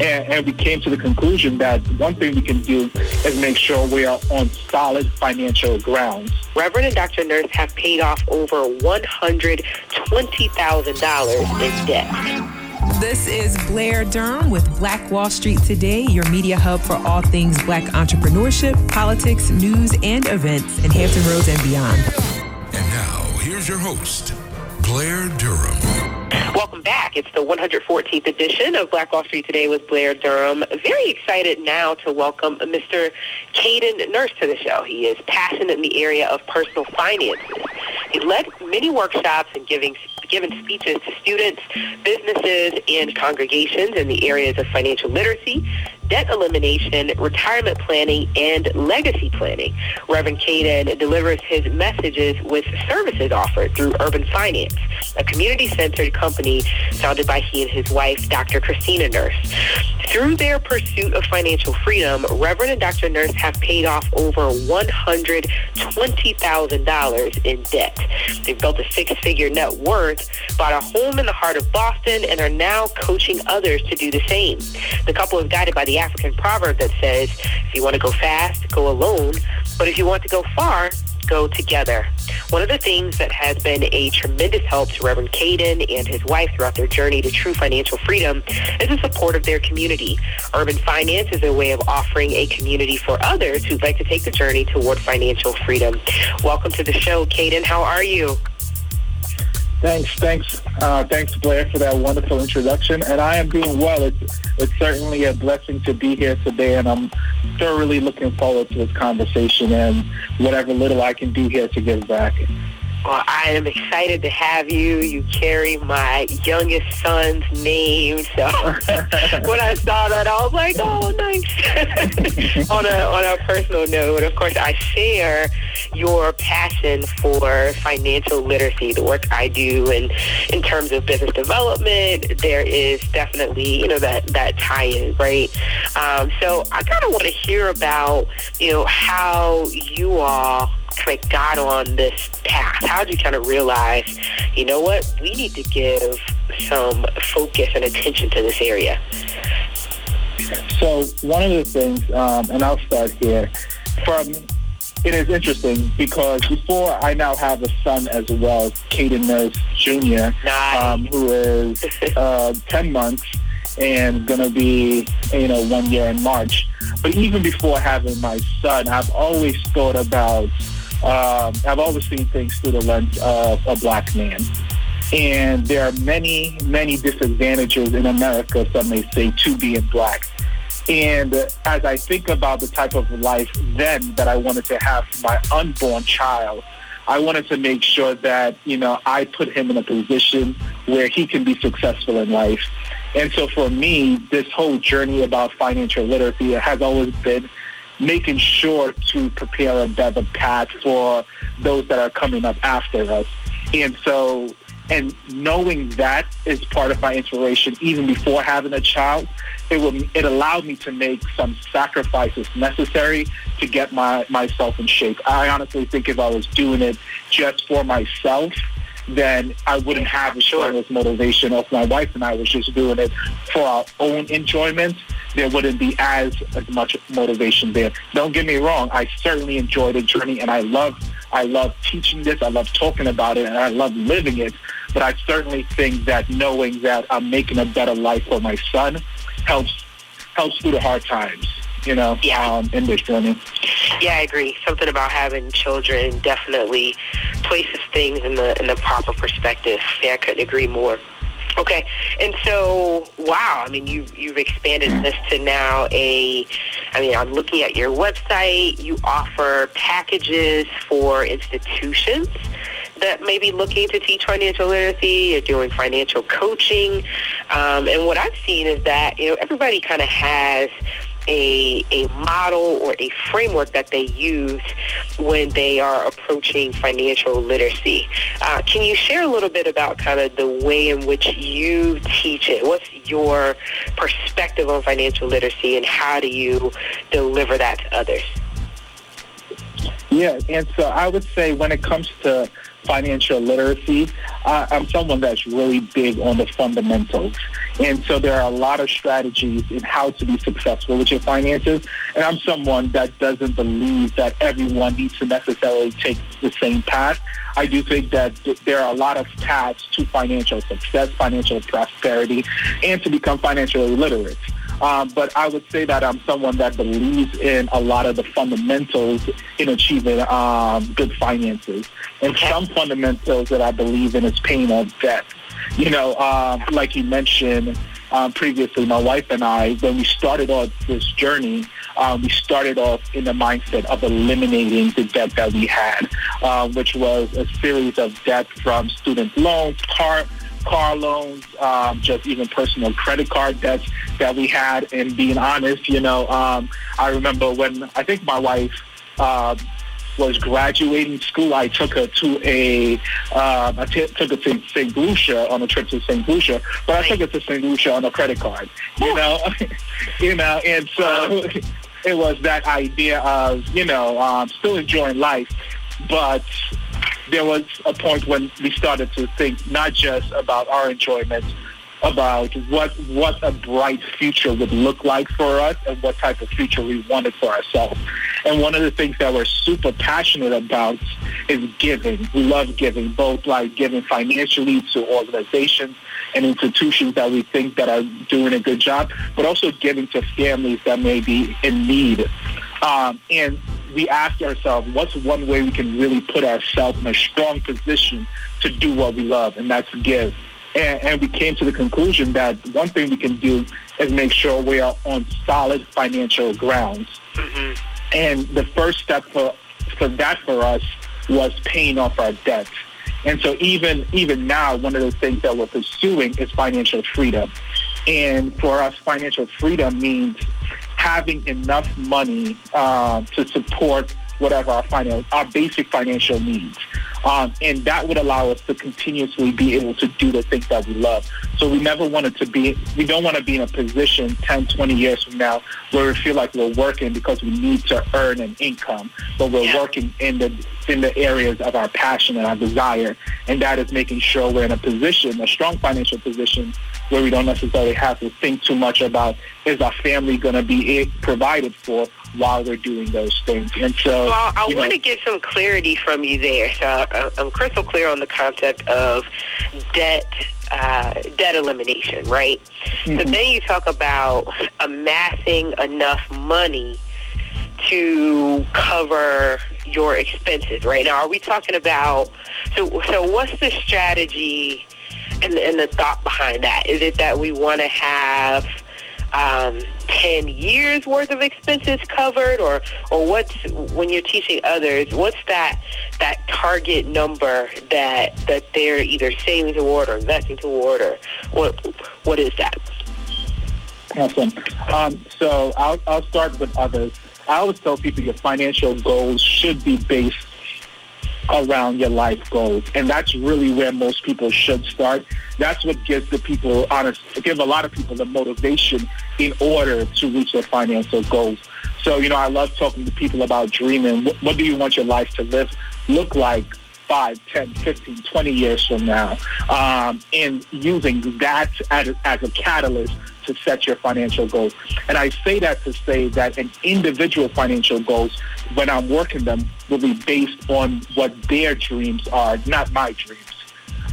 And, and we came to the conclusion that one thing we can do is make sure we are on solid financial grounds. Reverend and Dr. Nurse have paid off over $120,000 in debt. This is Blair Durham with Black Wall Street Today, your media hub for all things black entrepreneurship, politics, news, and events in Hampton Roads and beyond. And now, here's your host, Blair Durham. Welcome back. It's the 114th edition of Black Wall Street Today with Blair Durham. Very excited now to welcome Mr. Caden Nurse to the show. He is passionate in the area of personal finances. He led many workshops and giving given speeches to students, businesses, and congregations in the areas of financial literacy, debt elimination, retirement planning, and legacy planning. Reverend Caden delivers his messages with services offered through Urban Finance, a community-centered company founded by he and his wife, Dr. Christina Nurse. Through their pursuit of financial freedom, Reverend and Dr. Nurse have paid off over $120,000 in debt. They've built a six-figure net worth, bought a home in the heart of Boston, and are now coaching others to do the same. The couple is guided by the African proverb that says, if you want to go fast, go alone, but if you want to go far, go together. One of the things that has been a tremendous help to Reverend Caden and his wife throughout their journey to true financial freedom is the support of their community. Urban Finance is a way of offering a community for others who'd like to take the journey toward financial freedom. Welcome to the show, Caden. How are you? Thanks, thanks, uh, thanks, Blair, for that wonderful introduction. And I am doing well. It's it's certainly a blessing to be here today, and I'm thoroughly looking forward to this conversation and whatever little I can do here to give back. Well, I am excited to have you. You carry my youngest son's name, so when I saw that, I was like, "Oh, nice." on a on a personal note, of course, I share your passion for financial literacy, the work I do, and in terms of business development, there is definitely you know that that tie-in, right? Um, so I kind of want to hear about you know how you all kind of got on this path? How did you kind of realize, you know what, we need to give some focus and attention to this area? So one of the things, um, and I'll start here, from it is interesting because before I now have a son as well, Caden Nurse Jr., nice. um, who is uh, 10 months and going to be, you know, one year in March. But even before having my son, I've always thought about um, I've always seen things through the lens of a black man. And there are many, many disadvantages in America, some may say, to being black. And as I think about the type of life then that I wanted to have for my unborn child, I wanted to make sure that, you know, I put him in a position where he can be successful in life. And so for me, this whole journey about financial literacy has always been making sure to prepare a better path for those that are coming up after us. And so, and knowing that is part of my inspiration, even before having a child, it will it allowed me to make some sacrifices necessary to get my myself in shape. I honestly think if I was doing it just for myself, then I wouldn't have as strong as motivation. If my wife and I was just doing it for our own enjoyment, there wouldn't be as, as much motivation there. Don't get me wrong, I certainly enjoy the journey and I love I love teaching this, I love talking about it, and I love living it. But I certainly think that knowing that I'm making a better life for my son helps helps through the hard times you know, yeah. um, in this journey. Yeah, I agree. Something about having children definitely places things in the in the proper perspective. Yeah, I couldn't agree more. Okay, and so wow, I mean, you you've expanded this to now a. I mean, I'm looking at your website. You offer packages for institutions that may be looking to teach financial literacy. You're doing financial coaching, um, and what I've seen is that you know everybody kind of has a, a model or a framework that they use when they are approaching financial literacy. Uh, can you share a little bit about kind of the way in which you teach it? What's your perspective on financial literacy and how do you deliver that to others? Yeah, and so I would say when it comes to financial literacy, uh, I'm someone that's really big on the fundamentals. And so there are a lot of strategies in how to be successful with your finances. And I'm someone that doesn't believe that everyone needs to necessarily take the same path. I do think that there are a lot of paths to financial success, financial prosperity, and to become financially literate. Um, but I would say that I'm someone that believes in a lot of the fundamentals in achieving um, good finances. And some fundamentals that I believe in is paying off debt. You know, um, like you mentioned um, previously, my wife and I, when we started off this journey, um, we started off in the mindset of eliminating the debt that we had, uh, which was a series of debt from student loans, car car loans, um, just even personal credit card debts that we had. And being honest, you know, um, I remember when I think my wife uh, was graduating school, I took her to a, um, I t- took her to St. Lucia on a trip to St. Lucia, but I took her to St. Lucia on a credit card, you know, you know, and so it was that idea of, you know, um, still enjoying life, but there was a point when we started to think not just about our enjoyment, about what what a bright future would look like for us and what type of future we wanted for ourselves. And one of the things that we're super passionate about is giving. We love giving, both like giving financially to organizations and institutions that we think that are doing a good job, but also giving to families that may be in need. Um, and we ask ourselves, what's one way we can really put ourselves in a strong position to do what we love, and that's give. And, and we came to the conclusion that one thing we can do is make sure we are on solid financial grounds. Mm-hmm. And the first step for, for that for us was paying off our debts. And so even even now, one of the things that we're pursuing is financial freedom. And for us, financial freedom means having enough money uh, to support whatever our final, our basic financial needs. Um, and that would allow us to continuously be able to do the things that we love. So we never wanted to be, we don't want to be in a position 10, 20 years from now where we feel like we're working because we need to earn an income, but we're yeah. working in the, in the areas of our passion and our desire. And that is making sure we're in a position, a strong financial position where we don't necessarily have to think too much about is our family going to be provided for while we're doing those things. And so, well, I want to get some clarity from you there. So I'm crystal clear on the concept of debt. Uh, debt elimination, right? Mm-hmm. So then you talk about amassing enough money to cover your expenses, right? Now, are we talking about, so, so what's the strategy and, and the thought behind that? Is it that we want to have um, 10 years worth of expenses covered or or what's when you're teaching others what's that that target number that that they're either saving toward or investing toward or what what is that? Awesome. Um, so I'll, I'll start with others. I always tell people your financial goals should be based around your life goals. And that's really where most people should start. That's what gives the people honest give a lot of people the motivation in order to reach their financial goals. So, you know, I love talking to people about dreaming. What, what do you want your life to live look like 5, 10, 15, 20 years from now? Um, and using that as, as a catalyst to set your financial goals. And I say that to say that an individual financial goals, when I'm working them, will be based on what their dreams are, not my dreams.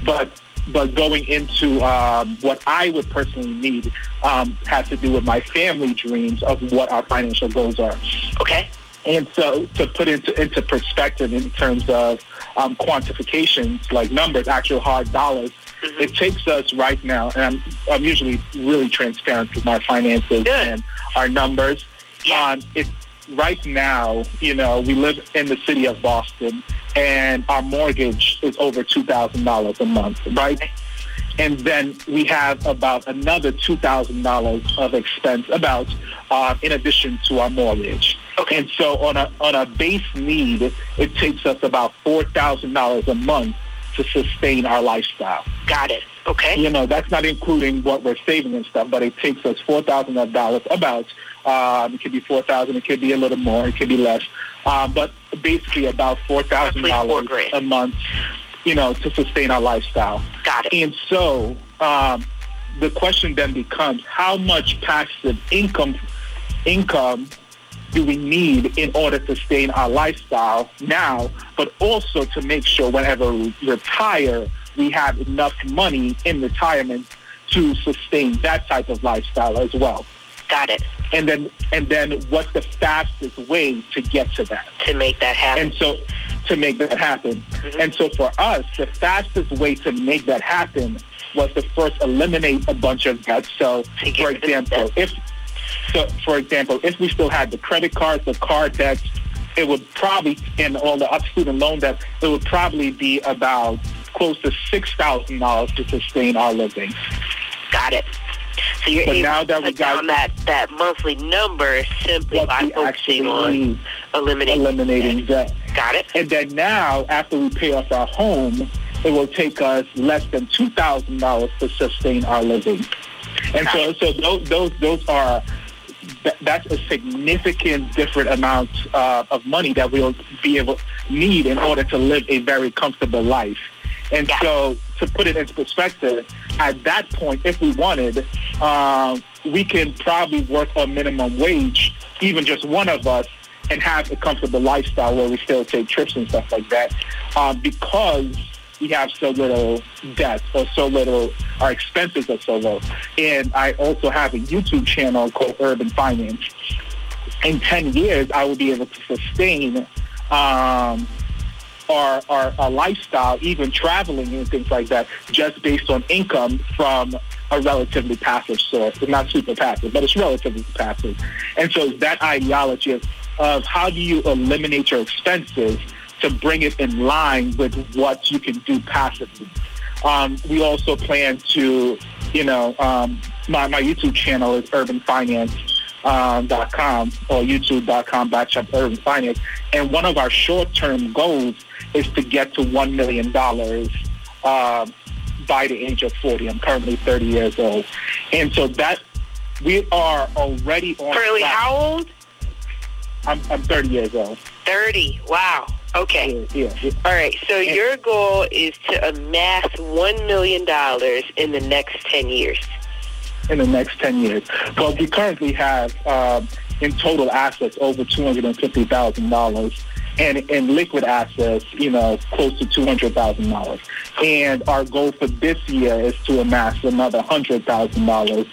But but going into um, what I would personally need um, has to do with my family dreams of what our financial goals are. Okay. And so to put into into perspective in terms of um, quantifications, like numbers, actual hard dollars, mm-hmm. it takes us right now, and I'm, I'm usually really transparent with my finances Good. and our numbers. Yeah. Um, it, right now, you know, we live in the city of Boston, and our mortgage is over $2,000 a month, right? And then we have about another $2,000 of expense, about uh, in addition to our mortgage. Okay. And so on a on a base need, it takes us about four thousand dollars a month to sustain our lifestyle. Got it. Okay. You know, that's not including what we're saving and stuff, but it takes us four thousand dollars about. Um, it could be four thousand. It could be a little more. It could be less. Um, but basically, about four thousand dollars a month you know, to sustain our lifestyle. Got it. And so um, the question then becomes how much passive income income do we need in order to sustain our lifestyle now, but also to make sure whenever we retire, we have enough money in retirement to sustain that type of lifestyle as well. Got it. And then and then what's the fastest way to get to that? To make that happen. And so to make that happen. Mm-hmm. And so for us, the fastest way to make that happen was to first eliminate a bunch of debt. So for example, if so for example, if we still had the credit cards, the car debts, it would probably and all the up student loan debt, it would probably be about close to six thousand dollars to sustain our living. Got it. So you're but able now that to got down that, that monthly number simply by focusing actually on eliminating eliminating debt. Got it. And then now, after we pay off our home, it will take us less than two thousand dollars to sustain our living. And so, so those those those are that, that's a significant different amount uh, of money that we'll be able need in order to live a very comfortable life. And Yeah. so, to put it into perspective, at that point, if we wanted, um, we can probably work on minimum wage, even just one of us, and have a comfortable lifestyle where we still take trips and stuff like that, um, because we have so little debt or so little, our expenses are so low. And I also have a YouTube channel called Urban Finance. In 10 years, I will be able to sustain um, our, our, our lifestyle, even traveling and things like that, just based on income from a relatively passive source. It's not super passive, but it's relatively passive. And so that ideology of, of how do you eliminate your expenses to bring it in line with what you can do passively. Um, we also plan to, you know, um, my, my YouTube channel is Urban Finance um, dot com or youtube.com backslash urban finance. And one of our short-term goals is to get to $1 million uh, by the age of 40. I'm currently 30 years old. And so that we are already on Currently, how old? I'm, I'm 30 years old. 30. Wow. Okay. Yeah, yeah. All right. So And- your goal is to amass $1 million in the next 10 years. in the next 10 years. well, we currently have um, in total assets over $250,000 and in liquid assets, you know, close to $200,000. And our goal for this year is to amass another $100,000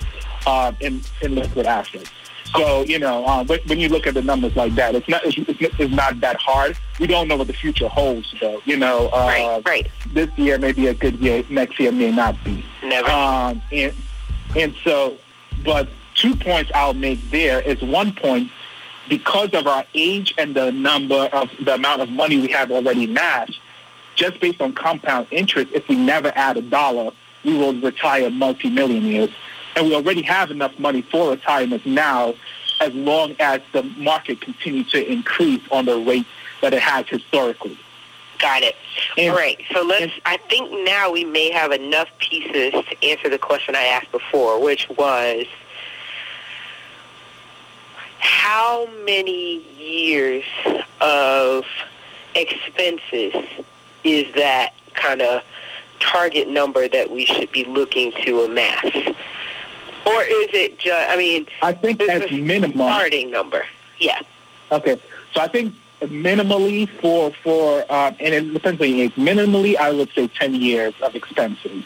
uh, in, in liquid assets. So, you know, uh, when, when you look at the numbers like that, it's not, it's, it's not that hard. We don't know what the future holds, though. You know, uh, Right, right. this year may be a good year, next year may not be. Never. Um, and and so, but two points I'll make there is one point because of our age and the number of the amount of money we have already amassed, just based on compound interest, if we never add a dollar, we will retire multimillionaires. And we already have enough money for retirement now as long as the market continues to increase on the rate that it has historically. Got it. And- All right. So let's. and- I think now we may have enough pieces to answer the question I asked before, which was how many years of expenses is that kind of target number that we should be looking to amass, or is it just? I mean, I think this as minimum, starting number. Yeah. Okay, so I think minimally for for um, and it depends on your age. Minimally, I would say ten years of expenses.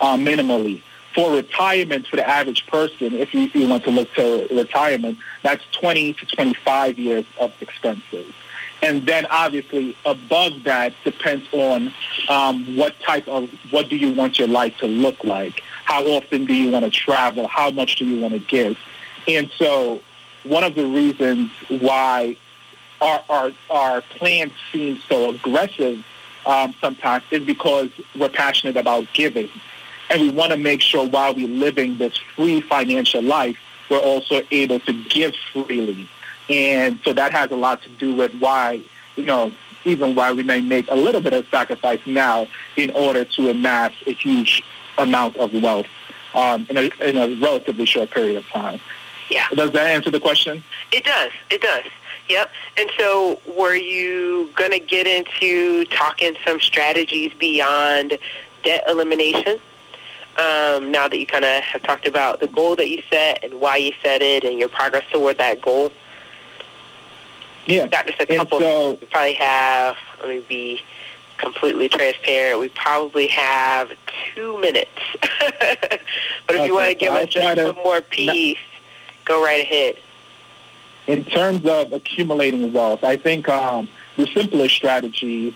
Uh, minimally for retirement for the average person, if you, if you want to look to retirement, that's twenty to twenty five years of expenses. And then obviously above that depends on um, what type of, what do you want your life to look like? How often do you want to travel? How much do you want to give? And so one of the reasons why our, our, our plan seems so aggressive um, sometimes is because we're passionate about giving. And we want to make sure while we're living this free financial life, we're also able to give freely. And so that has a lot to do with why, you know, even why we may make a little bit of sacrifice now in order to amass a huge amount of wealth um, in, a, in a relatively short period of time. Yeah. Does that answer the question? It does. It does. Yep. And so were you going to get into talking some strategies beyond debt elimination? Um, now that you kind of have talked about the goal that you set and why you set it and your progress toward that goal? Yeah. Got just a couple. So, we probably have, let me be completely transparent, we probably have two minutes. but if okay, you want to give us just one more piece, go right ahead in terms of accumulating wealth, I think um, the simplest strategy,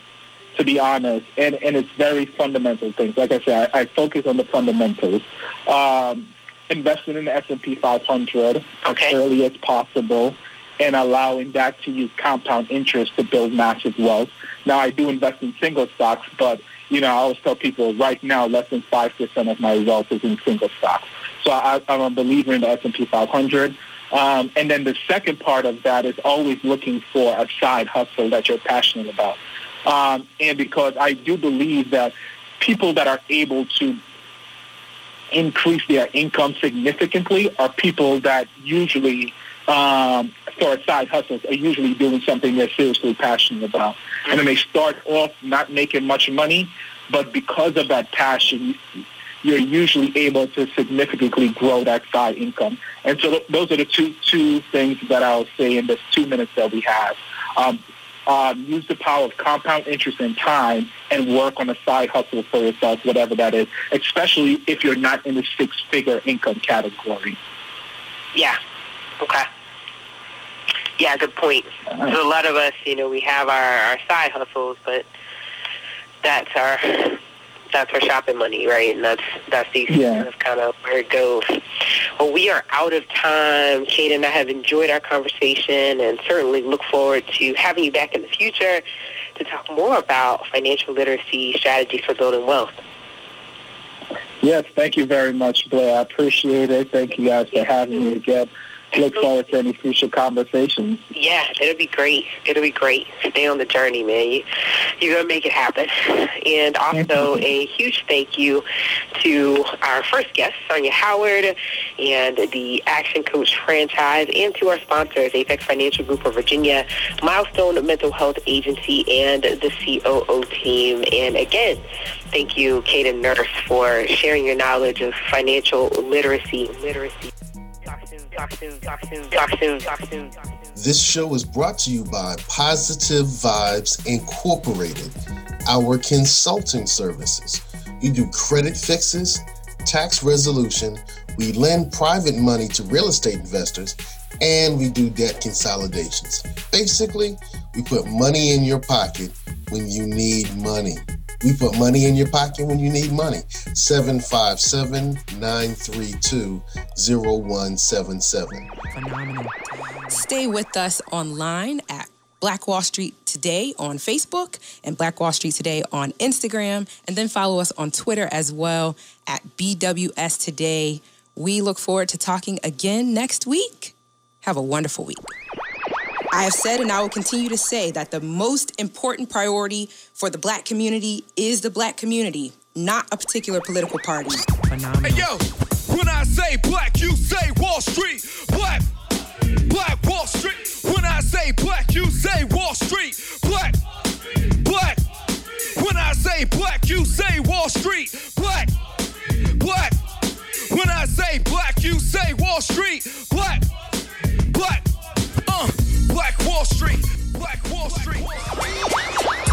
to be honest, and, and it's very fundamental things. Like I said, I, I focus on the fundamentals. Um, investing in the S&P 500 okay. as early as possible and allowing that to use compound interest to build massive wealth. Now, I do invest in single stocks, but, you know, I always tell people right now less than 5% of my wealth is in single stocks. So I, I'm a believer in the S&P 500. Um, and then the second part of that is always looking for a side hustle that you're passionate about. Um, and because I do believe that people that are able to increase their income significantly are people that usually, um, for side hustles, are usually doing something they're seriously passionate about. And then they start off not making much money, but because of that passion, you're usually able to significantly grow that side income. And so th- those are the two two things that I'll say in this two minutes that we have. Um, um, use the power of compound interest and time and work on a side hustle for yourself, whatever that is, especially if you're not in the six-figure income category. Yeah. Okay. Yeah, good point. So a lot of us, you know, we have our, our side hustles, but that's our that's our shopping money, right? And that's that's the yeah. kind of where it goes. Well, we are out of time. Caden I have enjoyed our conversation and certainly look forward to having you back in the future to talk more about financial literacy strategies for building wealth. Yes, thank you very much, Blair. I appreciate it. Thank you guys for having me again look forward to any future conversations. Yeah, it'll be great. It'll be great. Stay on the journey, man. You, you're going to make it happen. And also a huge thank you to our first guest, Sonia Howard, and the Action Coach franchise, and to our sponsors, Apex Financial Group of Virginia, Milestone Mental Health Agency, and the COO team. And again, thank you, Caden Nurse, for sharing your knowledge of financial literacy. Literacy. This show is brought to you by Positive Vibes Incorporated, our consulting services. We do credit fixes, tax resolution, we lend private money to real estate investors, and we do debt consolidations. Basically, we put money in your pocket when you need money. We put money in your pocket when you need money. 757 932 0177. Phenomenal. Stay with us online at Black Wall Street Today on Facebook and Black Wall Street Today on Instagram. And then follow us on Twitter as well at BWS Today. We look forward to talking again next week. Have a wonderful week. I have said and I will continue to say that the most important priority for the black community is the black community, not a particular political party. Phenomenal. Hey, yo, when I say black, you say Wall Street. Black, black Wall Street. When I say black, you say Wall Street. Black, black. When I say black, you say Wall Street. Black, black. When I say black, you say Wall Street. Black, black. Black Wall Street. Black Wall Street. Phenomenal. Phenomenal.